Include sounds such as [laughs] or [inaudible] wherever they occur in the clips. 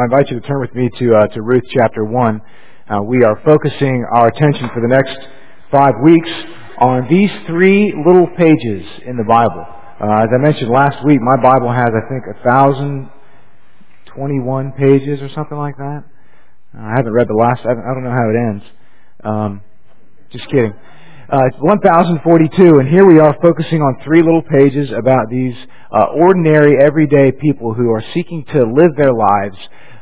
I invite you to turn with me to, uh, to Ruth chapter 1. Uh, we are focusing our attention for the next five weeks on these three little pages in the Bible. Uh, as I mentioned last week, my Bible has, I think, a thousand twenty-one pages or something like that. Uh, I haven't read the last. I don't know how it ends. Um, just kidding. Uh, it's 1042, and here we are focusing on three little pages about these uh, ordinary, everyday people who are seeking to live their lives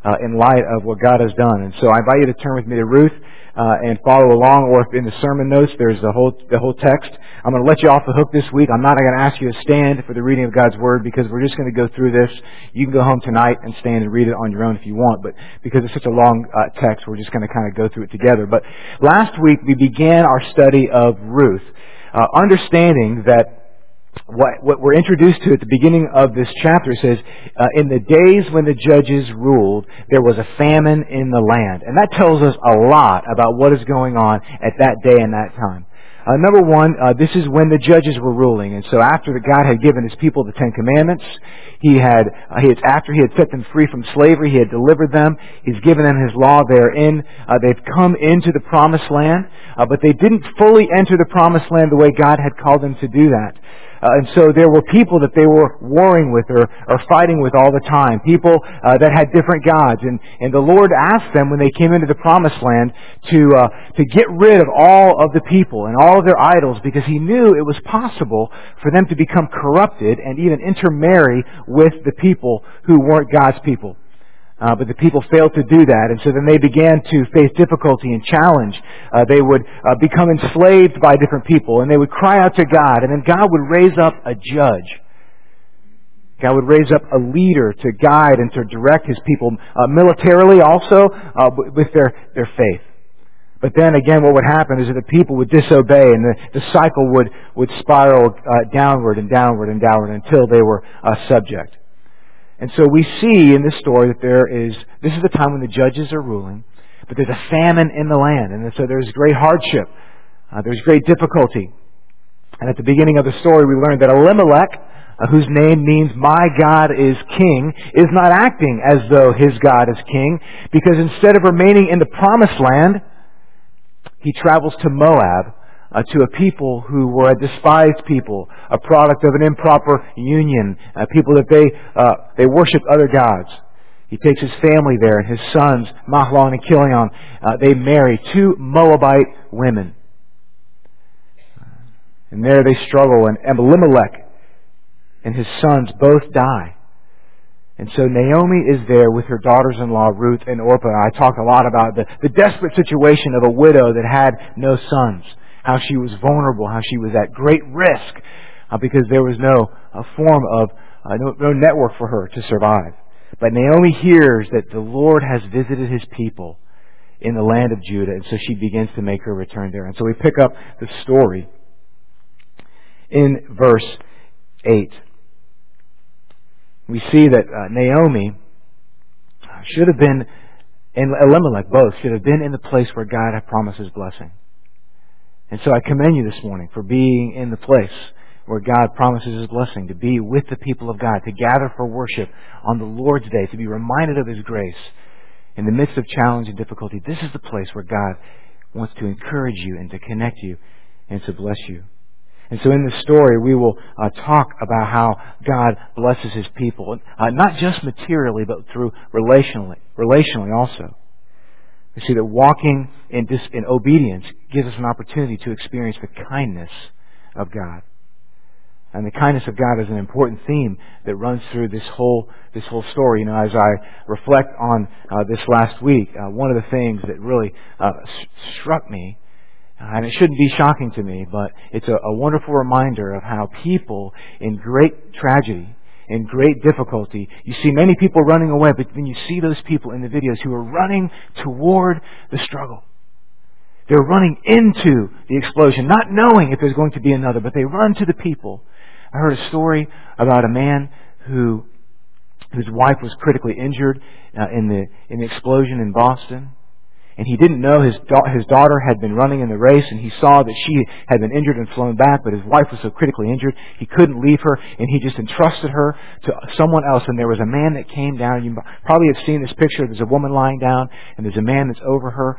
uh, in light of what God has done. And so I invite you to turn with me to Ruth uh, and follow along, or if in the sermon notes there's the whole the whole text. I'm going to let you off the hook this week. I'm not going to ask you to stand for the reading of God's word because we're just going to go through this. You can go home tonight and stand and read it on your own if you want, but because it's such a long uh, text, we're just going to kind of go through it together. But last week we began our study of Ruth, uh, understanding that what, what we're introduced to at the beginning of this chapter says, uh, in the days when the judges ruled, there was a famine in the land. And that tells us a lot about what is going on at that day and that time. Uh, number one, uh, this is when the judges were ruling, and so after God had given His people the Ten Commandments, He had, uh, he had after He had set them free from slavery, He had delivered them. He's given them His law therein. Uh, they've come into the Promised Land, uh, but they didn't fully enter the Promised Land the way God had called them to do that. Uh, and so there were people that they were warring with or, or fighting with all the time. People uh, that had different gods. And, and the Lord asked them when they came into the promised land to, uh, to get rid of all of the people and all of their idols because He knew it was possible for them to become corrupted and even intermarry with the people who weren't God's people. Uh, but the people failed to do that, and so then they began to face difficulty and challenge. Uh, they would uh, become enslaved by different people, and they would cry out to God, and then God would raise up a judge. God would raise up a leader to guide and to direct His people uh, militarily, also uh, with their their faith. But then again, what would happen is that the people would disobey, and the, the cycle would would spiral uh, downward and downward and downward until they were uh subject. And so we see in this story that there is, this is the time when the judges are ruling, but there's a famine in the land, and so there's great hardship. Uh, there's great difficulty. And at the beginning of the story, we learn that Elimelech, uh, whose name means my God is king, is not acting as though his God is king, because instead of remaining in the promised land, he travels to Moab uh, to a people who were a despised people, a product of an improper union, uh, people that they uh, they worshipped other gods. He takes his family there and his sons, Mahlon and Chilion. Uh, they marry two Moabite women. And there they struggle, and Elimelech and his sons both die. And so Naomi is there with her daughters-in-law, Ruth and Orpah. I talk a lot about the, the desperate situation of a widow that had no sons how she was vulnerable, how she was at great risk uh, because there was no uh, form of, uh, no, no network for her to survive. But Naomi hears that the Lord has visited his people in the land of Judah, and so she begins to make her return there. And so we pick up the story in verse 8. We see that uh, Naomi should have been, and Elimelech both, should have been in the place where God had promised his blessing. And so I commend you this morning for being in the place where God promises His blessing, to be with the people of God, to gather for worship on the Lord's Day, to be reminded of His grace in the midst of challenge and difficulty. This is the place where God wants to encourage you and to connect you and to bless you. And so in this story, we will uh, talk about how God blesses His people, uh, not just materially, but through relationally, relationally also. We see that walking in, dis- in obedience gives us an opportunity to experience the kindness of God. And the kindness of God is an important theme that runs through this whole this whole story. You know, as I reflect on uh, this last week, uh, one of the things that really uh, struck me, and it shouldn't be shocking to me, but it's a, a wonderful reminder of how people in great tragedy in great difficulty. You see many people running away, but then you see those people in the videos who are running toward the struggle. They're running into the explosion, not knowing if there's going to be another, but they run to the people. I heard a story about a man who whose wife was critically injured uh, in the in the explosion in Boston, and he didn't know his da- his daughter had been running in the race, and he saw that she had been injured and flown back, but his wife was so critically injured he couldn't leave her, and he just entrusted her to someone else. And there was a man that came down. You probably have seen this picture. There's a woman lying down, and there's a man that's over her.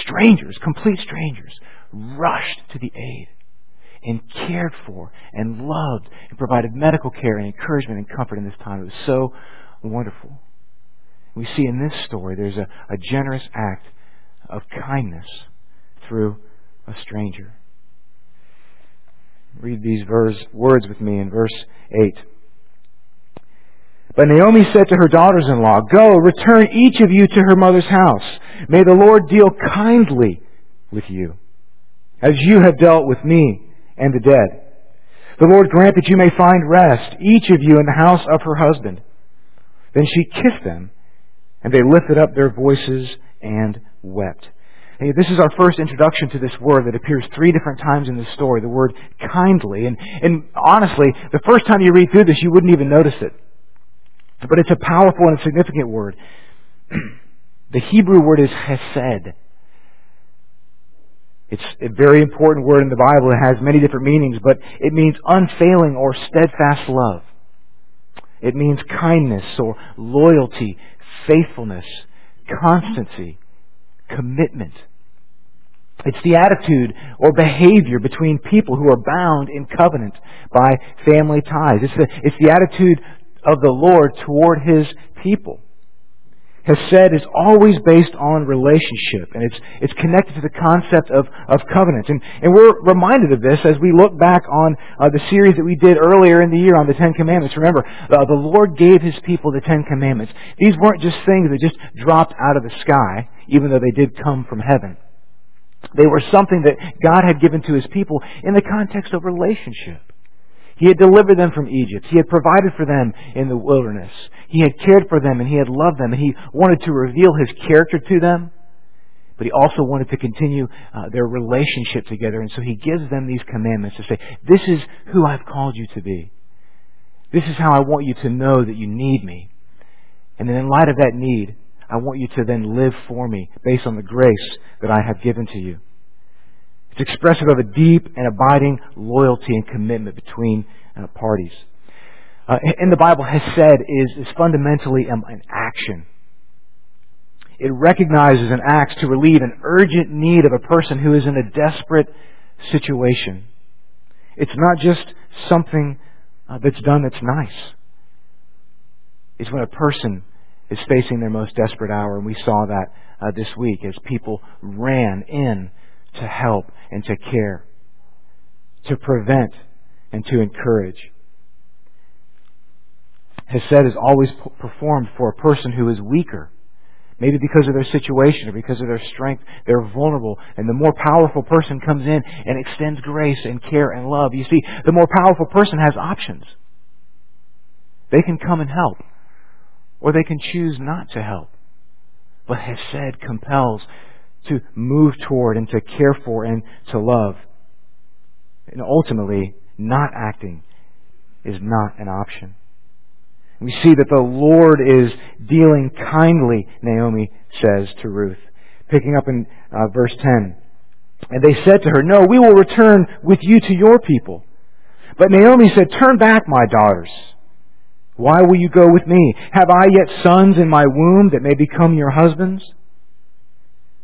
Strangers, complete strangers, rushed to the aid and cared for and loved and provided medical care and encouragement and comfort in this time. It was so wonderful. We see in this story there's a, a generous act of kindness through a stranger. Read these verse, words with me in verse 8. But Naomi said to her daughters in law, Go, return each of you to her mother's house. May the Lord deal kindly with you, as you have dealt with me and the dead. The Lord grant that you may find rest, each of you in the house of her husband. Then she kissed them, and they lifted up their voices and wept. Hey, this is our first introduction to this word that appears three different times in the story, the word kindly. And, and honestly, the first time you read through this, you wouldn't even notice it. But it's a powerful and significant word. [clears throat] the Hebrew word is hesed. It's a very important word in the Bible. It has many different meanings, but it means unfailing or steadfast love. It means kindness or loyalty, faithfulness, constancy, commitment. It's the attitude or behavior between people who are bound in covenant by family ties. It's the, it's the attitude of the Lord toward His people. Hesed is always based on relationship, and it's, it's connected to the concept of, of covenant. And, and we're reminded of this as we look back on uh, the series that we did earlier in the year on the Ten Commandments. Remember, uh, the Lord gave His people the Ten Commandments. These weren't just things that just dropped out of the sky, even though they did come from heaven. They were something that God had given to His people in the context of relationship. He had delivered them from Egypt. He had provided for them in the wilderness. He had cared for them and He had loved them and He wanted to reveal His character to them. But He also wanted to continue uh, their relationship together. And so He gives them these commandments to say, this is who I've called you to be. This is how I want you to know that you need me. And then in light of that need, I want you to then live for me based on the grace that I have given to you. It's expressive of a deep and abiding loyalty and commitment between uh, parties. Uh, in the Bible, hesed is, is fundamentally an action. It recognizes and acts to relieve an urgent need of a person who is in a desperate situation. It's not just something uh, that's done that's nice. It's when a person is facing their most desperate hour, and we saw that uh, this week as people ran in to help and to care, to prevent and to encourage. Hesed is always performed for a person who is weaker. Maybe because of their situation or because of their strength, they're vulnerable. And the more powerful person comes in and extends grace and care and love. You see, the more powerful person has options. They can come and help, or they can choose not to help. But Hesed compels to move toward and to care for and to love. And ultimately, not acting is not an option. We see that the Lord is dealing kindly, Naomi says to Ruth. Picking up in uh, verse 10. And they said to her, No, we will return with you to your people. But Naomi said, Turn back, my daughters. Why will you go with me? Have I yet sons in my womb that may become your husbands?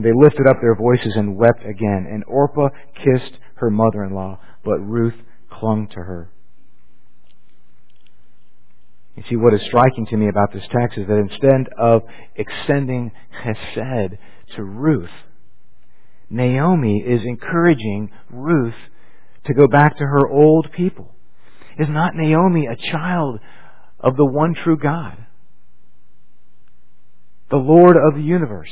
And they lifted up their voices and wept again. And Orpah kissed her mother-in-law, but Ruth clung to her. You see, what is striking to me about this text is that instead of extending chesed to Ruth, Naomi is encouraging Ruth to go back to her old people. Is not Naomi a child of the one true God? The Lord of the universe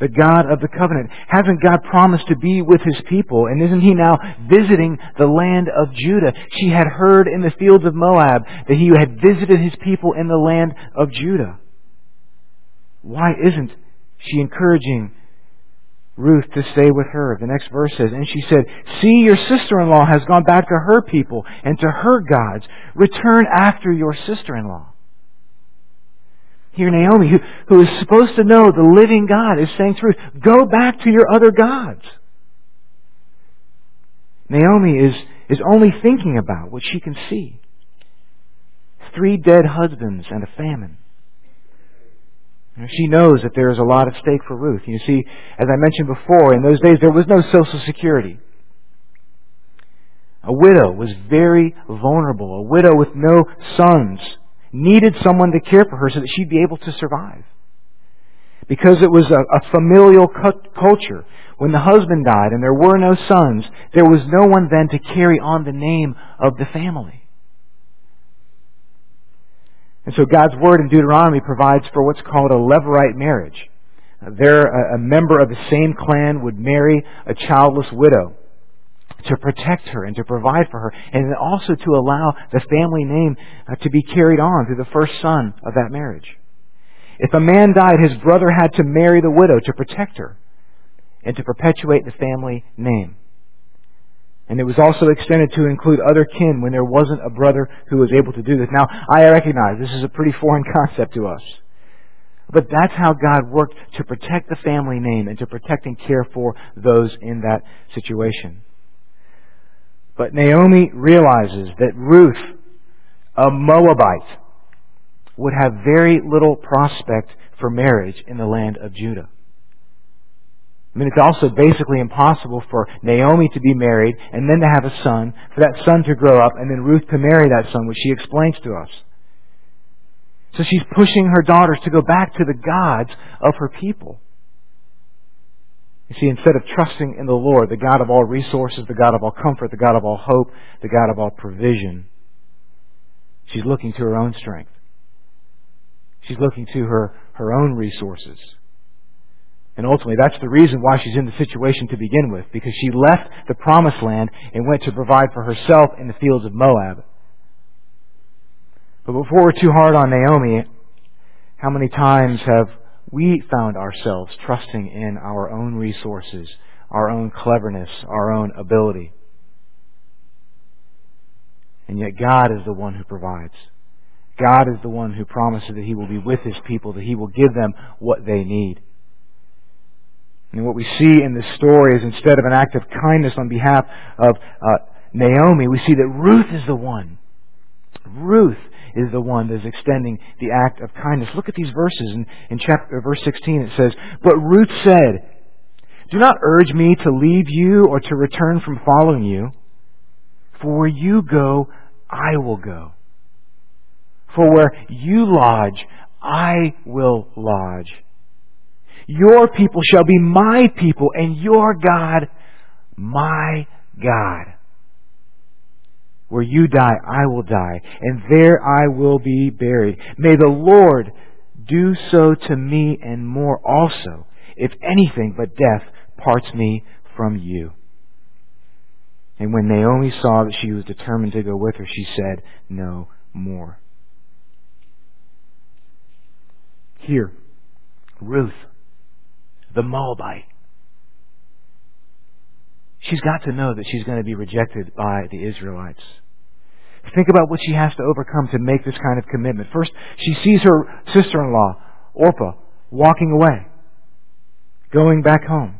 the God of the covenant. Hasn't God promised to be with his people? And isn't he now visiting the land of Judah? She had heard in the fields of Moab that he had visited his people in the land of Judah. Why isn't she encouraging Ruth to stay with her? The next verse says, And she said, See, your sister-in-law has gone back to her people and to her gods. Return after your sister-in-law. Here Naomi, who, who is supposed to know the living God, is saying to Ruth, go back to your other gods. Naomi is, is only thinking about what she can see. Three dead husbands and a famine. She knows that there is a lot at stake for Ruth. You see, as I mentioned before, in those days there was no Social Security. A widow was very vulnerable. A widow with no sons needed someone to care for her so that she'd be able to survive. Because it was a, a familial culture. When the husband died and there were no sons, there was no one then to carry on the name of the family. And so God's Word in Deuteronomy provides for what's called a levirate marriage. There, a, a member of the same clan would marry a childless widow to protect her and to provide for her, and also to allow the family name uh, to be carried on through the first son of that marriage. If a man died, his brother had to marry the widow to protect her and to perpetuate the family name. And it was also extended to include other kin when there wasn't a brother who was able to do this. Now, I recognize this is a pretty foreign [laughs] concept to us. But that's how God worked to protect the family name and to protect and care for those in that situation. But Naomi realizes that Ruth, a Moabite, would have very little prospect for marriage in the land of Judah. I mean, it's also basically impossible for Naomi to be married and then to have a son, for that son to grow up, and then Ruth to marry that son, which she explains to us. So she's pushing her daughters to go back to the gods of her people. You see, instead of trusting in the Lord, the God of all resources, the God of all comfort, the God of all hope, the God of all provision, she's looking to her own strength. She's looking to her, her own resources. And ultimately, that's the reason why she's in the situation to begin with, because she left the promised land and went to provide for herself in the fields of Moab. But before we're too hard on Naomi, how many times have we found ourselves trusting in our own resources, our own cleverness, our own ability. And yet God is the one who provides. God is the one who promises that He will be with His people, that He will give them what they need. And what we see in this story is instead of an act of kindness on behalf of uh, Naomi, we see that Ruth is the one. Ruth is the one that is extending the act of kindness. Look at these verses. In, in chapter, uh, verse 16 it says, But Ruth said, Do not urge me to leave you or to return from following you. For where you go, I will go. For where you lodge, I will lodge. Your people shall be my people, and your God, my God. Where you die, I will die, and there I will be buried. May the Lord do so to me and more also, if anything but death parts me from you. And when Naomi saw that she was determined to go with her, she said no more. Here, Ruth, the Moabite, she's got to know that she's going to be rejected by the Israelites. Think about what she has to overcome to make this kind of commitment. First, she sees her sister-in-law, Orpah, walking away, going back home.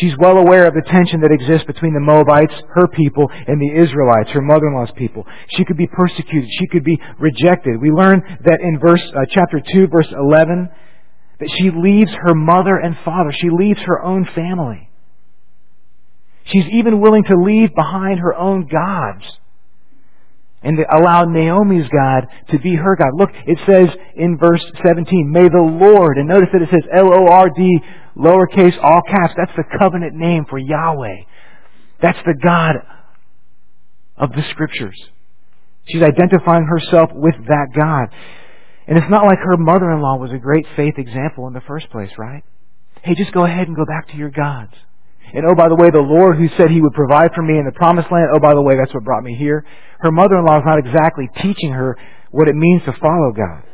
She's well aware of the tension that exists between the Moabites, her people, and the Israelites, her mother-in-law's people. She could be persecuted. She could be rejected. We learn that in verse, uh, chapter 2, verse 11, that she leaves her mother and father. She leaves her own family. She's even willing to leave behind her own gods and allow Naomi's God to be her God. Look, it says in verse 17, may the Lord, and notice that it says L-O-R-D, lowercase, all caps. That's the covenant name for Yahweh. That's the God of the Scriptures. She's identifying herself with that God. And it's not like her mother-in-law was a great faith example in the first place, right? hey, just go ahead and go back to your gods. And oh, by the way, the Lord who said he would provide for me in the promised land, oh, by the way, that's what brought me here. Her mother-in-law is not exactly teaching her what it means to follow God.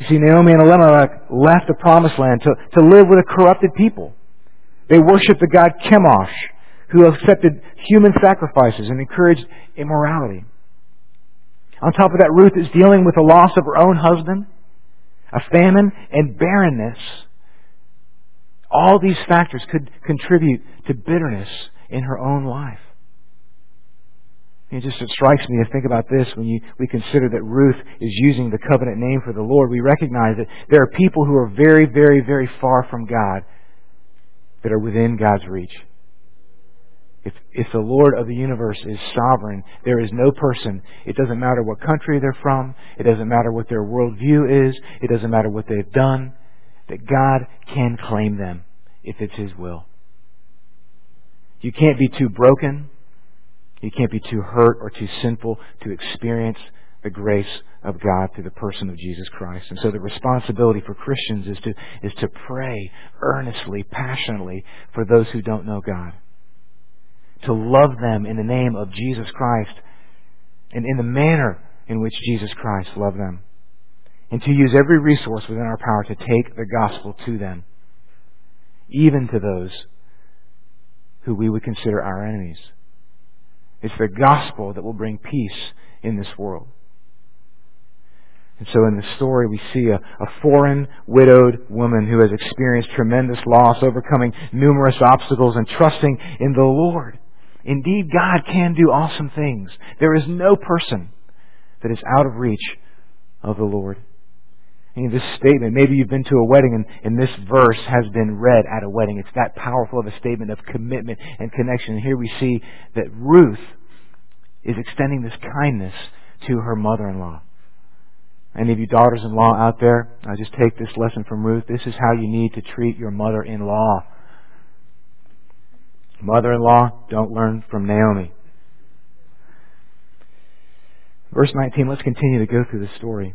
You see, Naomi and Elimelech left the promised land to, to live with a corrupted people. They worshiped the god Chemosh, who accepted human sacrifices and encouraged immorality. On top of that, Ruth is dealing with the loss of her own husband, a famine, and barrenness. All these factors could contribute to bitterness in her own life. It just it strikes me to think about this when you, we consider that Ruth is using the covenant name for the Lord. We recognize that there are people who are very, very, very far from God that are within God's reach. If, if the Lord of the universe is sovereign, there is no person, it doesn't matter what country they're from, it doesn't matter what their worldview is, it doesn't matter what they've done, that God can claim them if it's His will. You can't be too broken, you can't be too hurt or too sinful to experience the grace of God through the person of Jesus Christ. And so the responsibility for Christians is to, is to pray earnestly, passionately for those who don't know God. To love them in the name of Jesus Christ and in the manner in which Jesus Christ loved them. And to use every resource within our power to take the gospel to them, even to those who we would consider our enemies. It's the gospel that will bring peace in this world. And so in the story, we see a, a, foreign, widowed woman who has experienced tremendous loss, overcoming numerous obstacles, and trusting in the Lord. Indeed, God can do awesome things. There is no person that is out of reach of the Lord. And this statement, maybe you've been to a wedding and, and this verse has been read at a wedding. It's that powerful of a statement of commitment and connection. And here we see that Ruth is extending this kindness to her mother-in-law. Any of you daughters-in-law out there, I just take this lesson from Ruth. This is how you need to treat your mother-in-law. Mother-in-law, don't learn from Naomi. Verse 19, let's continue to go through the story.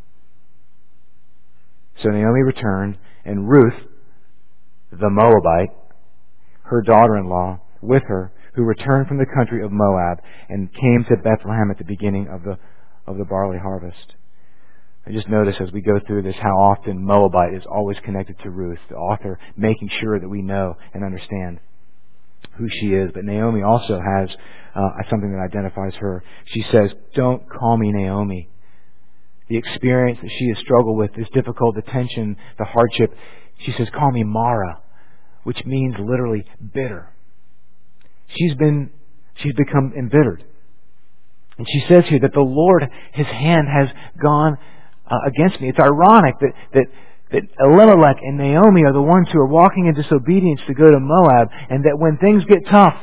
So Naomi returned, and Ruth, the Moabite, her daughter-in-law, with her, who returned from the country of Moab and came to Bethlehem at the beginning of the, of the barley harvest. I just notice as we go through this how often Moabite is always connected to Ruth, the author making sure that we know and understand who she is. But Naomi also has uh, something that identifies her. She says, Don't call me Naomi. The experience that she has struggled with, this difficult, the tension, the hardship, she says, Call me Mara, which means literally bitter. She's been, she's become embittered. And she says here that the Lord, His hand has gone uh, against me. It's ironic that, that, that Elimelech and Naomi are the ones who are walking in disobedience to go to Moab, and that when things get tough,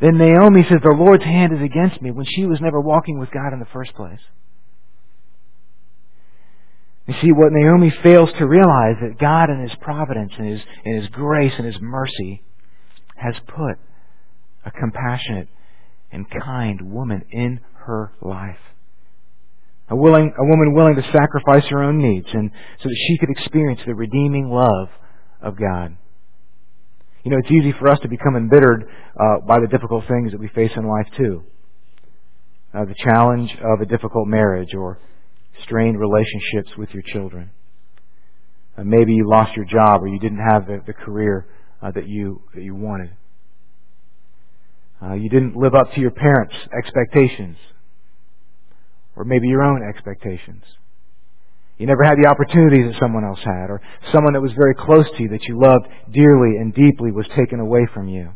then Naomi says, The Lord's hand is against me, when she was never walking with God in the first place. You see, what Naomi fails to realize that God in His providence and His, and His grace and His mercy has put a compassionate and kind woman in her life. A, willing, a woman willing to sacrifice her own needs and so that she could experience the redeeming love of God. You know, it's easy for us to become embittered uh, by the difficult things that we face in life too. Uh, the challenge of a difficult marriage or strained relationships with your children. Uh, maybe you lost your job or you didn't have the, the career uh, that you that you wanted. Uh, you didn't live up to your parents' expectations, or maybe your own expectations. You never had the opportunities that someone else had, or someone that was very close to you that you loved dearly and deeply was taken away from you.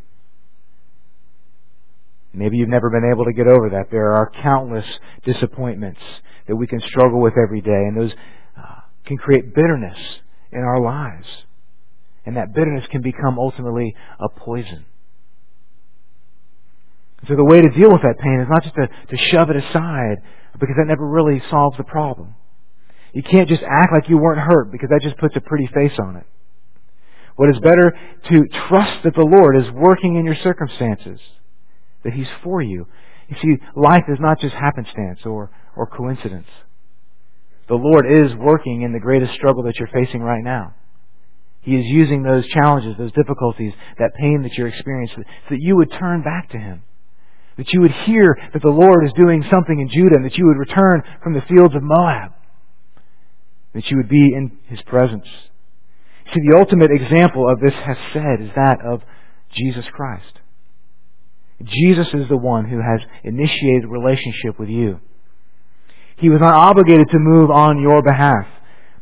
Maybe you've never been able to get over that. There are countless disappointments that we can struggle with every day, and those uh, can create bitterness in our lives. And that bitterness can become ultimately a poison. So the way to deal with that pain is not just to, to shove it aside, because that never really solves the problem. You can't just act like you weren't hurt, because that just puts a pretty face on it. What is better to trust that the Lord is working in your circumstances, that He's for you. You see, life is not just happenstance or, or coincidence. The Lord is working in the greatest struggle that you're facing right now. He is using those challenges, those difficulties, that pain that you're experiencing, so that you would turn back to Him. That you would hear that the Lord is doing something in Judah, and that you would return from the fields of Moab. That you would be in His presence. See, the ultimate example of this hesed is that of Jesus Christ. Jesus is the one who has initiated relationship with you. He was not obligated to move on your behalf,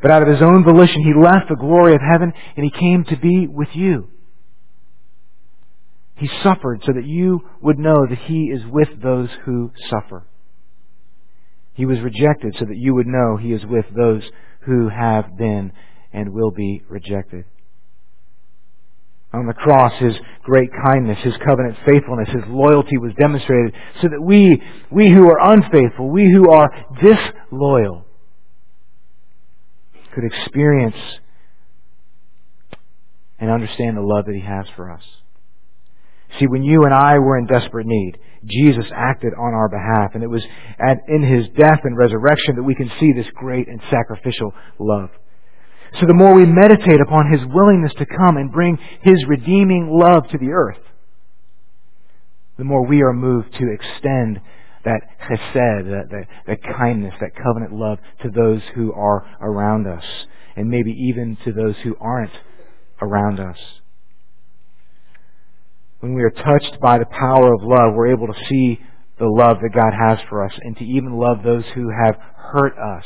but out of his own volition, he left the glory of heaven and he came to be with you. He suffered so that you would know that he is with those who suffer. He was rejected so that you would know he is with those who have been and will be rejected. On the cross, His great kindness, His covenant faithfulness, His loyalty was demonstrated so that we, we who are unfaithful, we who are disloyal, could experience and understand the love that He has for us. See, when you and I were in desperate need, Jesus acted on our behalf, and it was at, in His death and resurrection that we can see this great and sacrificial love. So the more we meditate upon His willingness to come and bring His redeeming love to the earth, the more we are moved to extend that chesed, that, that, that, kindness, that covenant love to those who are around us, and maybe even to those who aren't around us. When we are touched by the power of love, we're able to see the love that God has for us and to even love those who have hurt us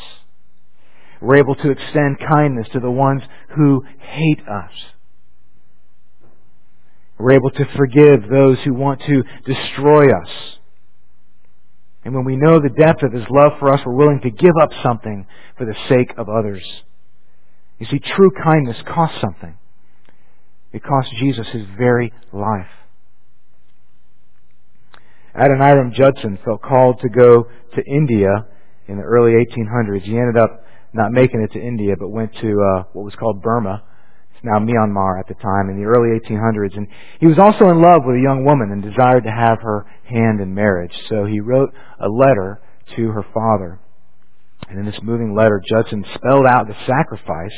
we're able to extend kindness to the ones who hate us. We're able to forgive those who want to destroy us. And when we know the depth of His love for us, we're willing to give up something for the sake of others. You see, true kindness costs something. It cost Jesus His very life. Adoniram Judson felt called to go to India in the early 1800s. He ended up not making it to India, but went to uh, what was called Burma. It's now Myanmar at the time in the early 1800s. And he was also in love with a young woman and desired to have her hand in marriage. So he wrote a letter to her father. And in this moving letter, Judson spelled out the sacrifice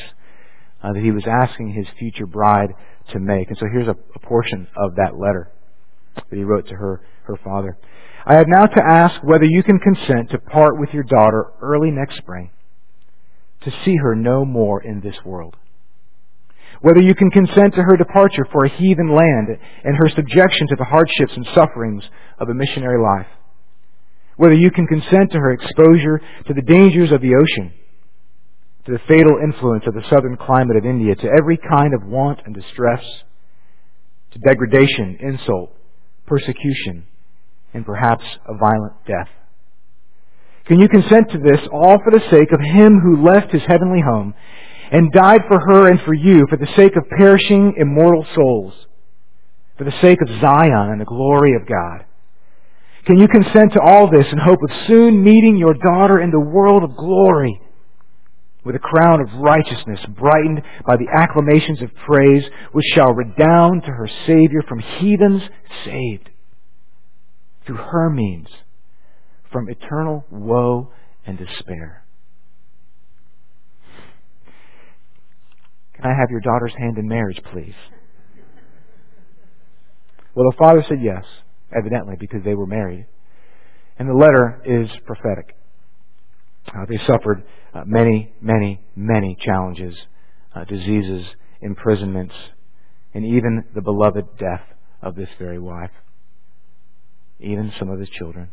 uh, that he was asking his future bride to make. And so here's a, a portion of that letter that he wrote to her, her father. I have now to ask whether you can consent to part with your daughter early next spring to see her no more in this world. Whether you can consent to her departure for a heathen land and her subjection to the hardships and sufferings of a missionary life. Whether you can consent to her exposure to the dangers of the ocean, to the fatal influence of the southern climate of India, to every kind of want and distress, to degradation, insult, persecution, and perhaps a violent death. Can you consent to this all for the sake of him who left his heavenly home and died for her and for you for the sake of perishing immortal souls, for the sake of Zion and the glory of God? Can you consent to all this in hope of soon meeting your daughter in the world of glory with a crown of righteousness brightened by the acclamations of praise which shall redound to her Savior from heathens saved through her means from eternal woe and despair. Can I have your daughter's hand in marriage, please? Well, the father said yes, evidently, because they were married. And the letter is prophetic. Uh, they suffered uh, many, many, many challenges, uh, diseases, imprisonments, and even the beloved death of this very wife, even some of his children.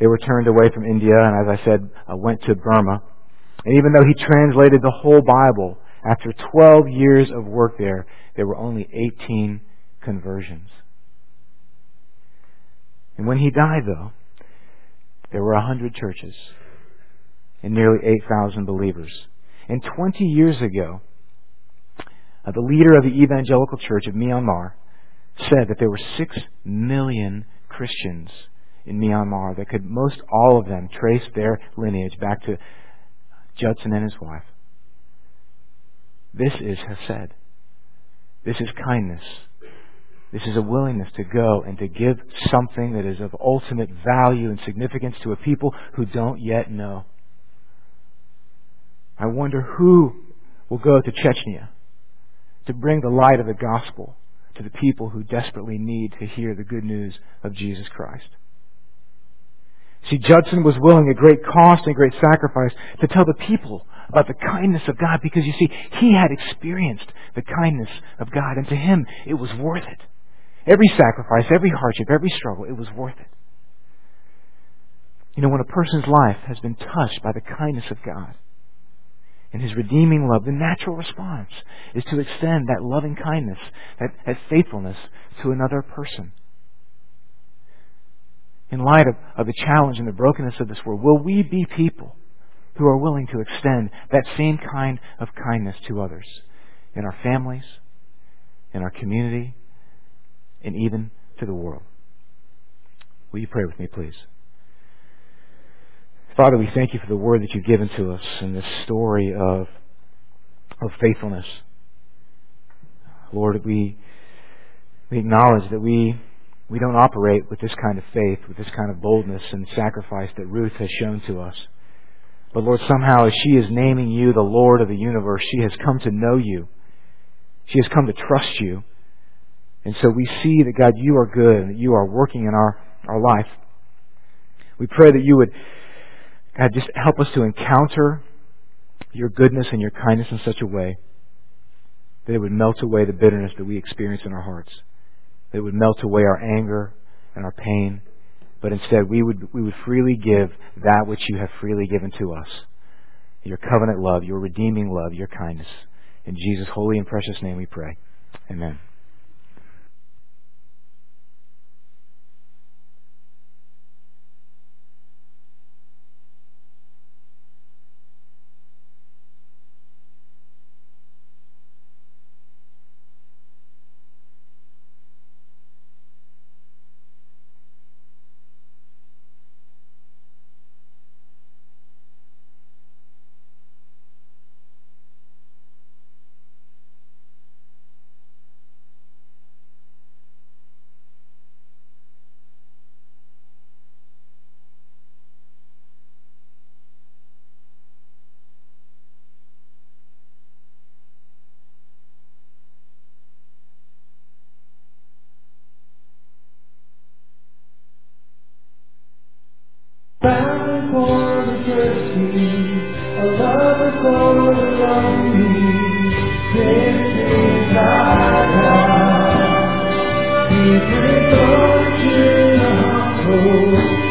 They were turned away from India and, as I said, uh, went to Burma. And even though he translated the whole Bible, after 12 years of work there, there were only 18 conversions. And when he died, though, there were 100 churches and nearly 8,000 believers. And 20 years ago, uh, the leader of the Evangelical Church of Myanmar, said that there were six million Christians in Myanmar that could most all of them trace their lineage back to Judson and his wife. This is Hesed. This is kindness. This is a willingness to go and to give something that is of ultimate value and significance to a people who don't yet know. I wonder who will go to Chechnya to bring the light of the gospel to the people who desperately need to hear the good news of Jesus Christ. See, Judson was willing at great cost and great sacrifice to tell the people about the kindness of God because you see, he had experienced the kindness of God and to him it was worth it. Every sacrifice, every hardship, every struggle, it was worth it. You know, when a person's life has been touched by the kindness of God and His redeeming love, the natural response is to extend that loving kindness, that, that faithfulness to another person in light of, of the challenge and the brokenness of this world, will we be people who are willing to extend that same kind of kindness to others in our families, in our community, and even to the world? Will you pray with me, please? Father, we thank you for the word that you've given to us in this story of, of faithfulness. Lord, we, we acknowledge that we we don't operate with this kind of faith, with this kind of boldness and sacrifice that Ruth has shown to us. But Lord, somehow as she is naming you the Lord of the universe, she has come to know you. She has come to trust you. And so we see that God, you are good and that you are working in our, our life. We pray that you would, God, just help us to encounter your goodness and your kindness in such a way that it would melt away the bitterness that we experience in our hearts that would melt away our anger and our pain, but instead we would, we would freely give that which you have freely given to us. Your covenant love, your redeeming love, your kindness. In Jesus' holy and precious name we pray. Amen.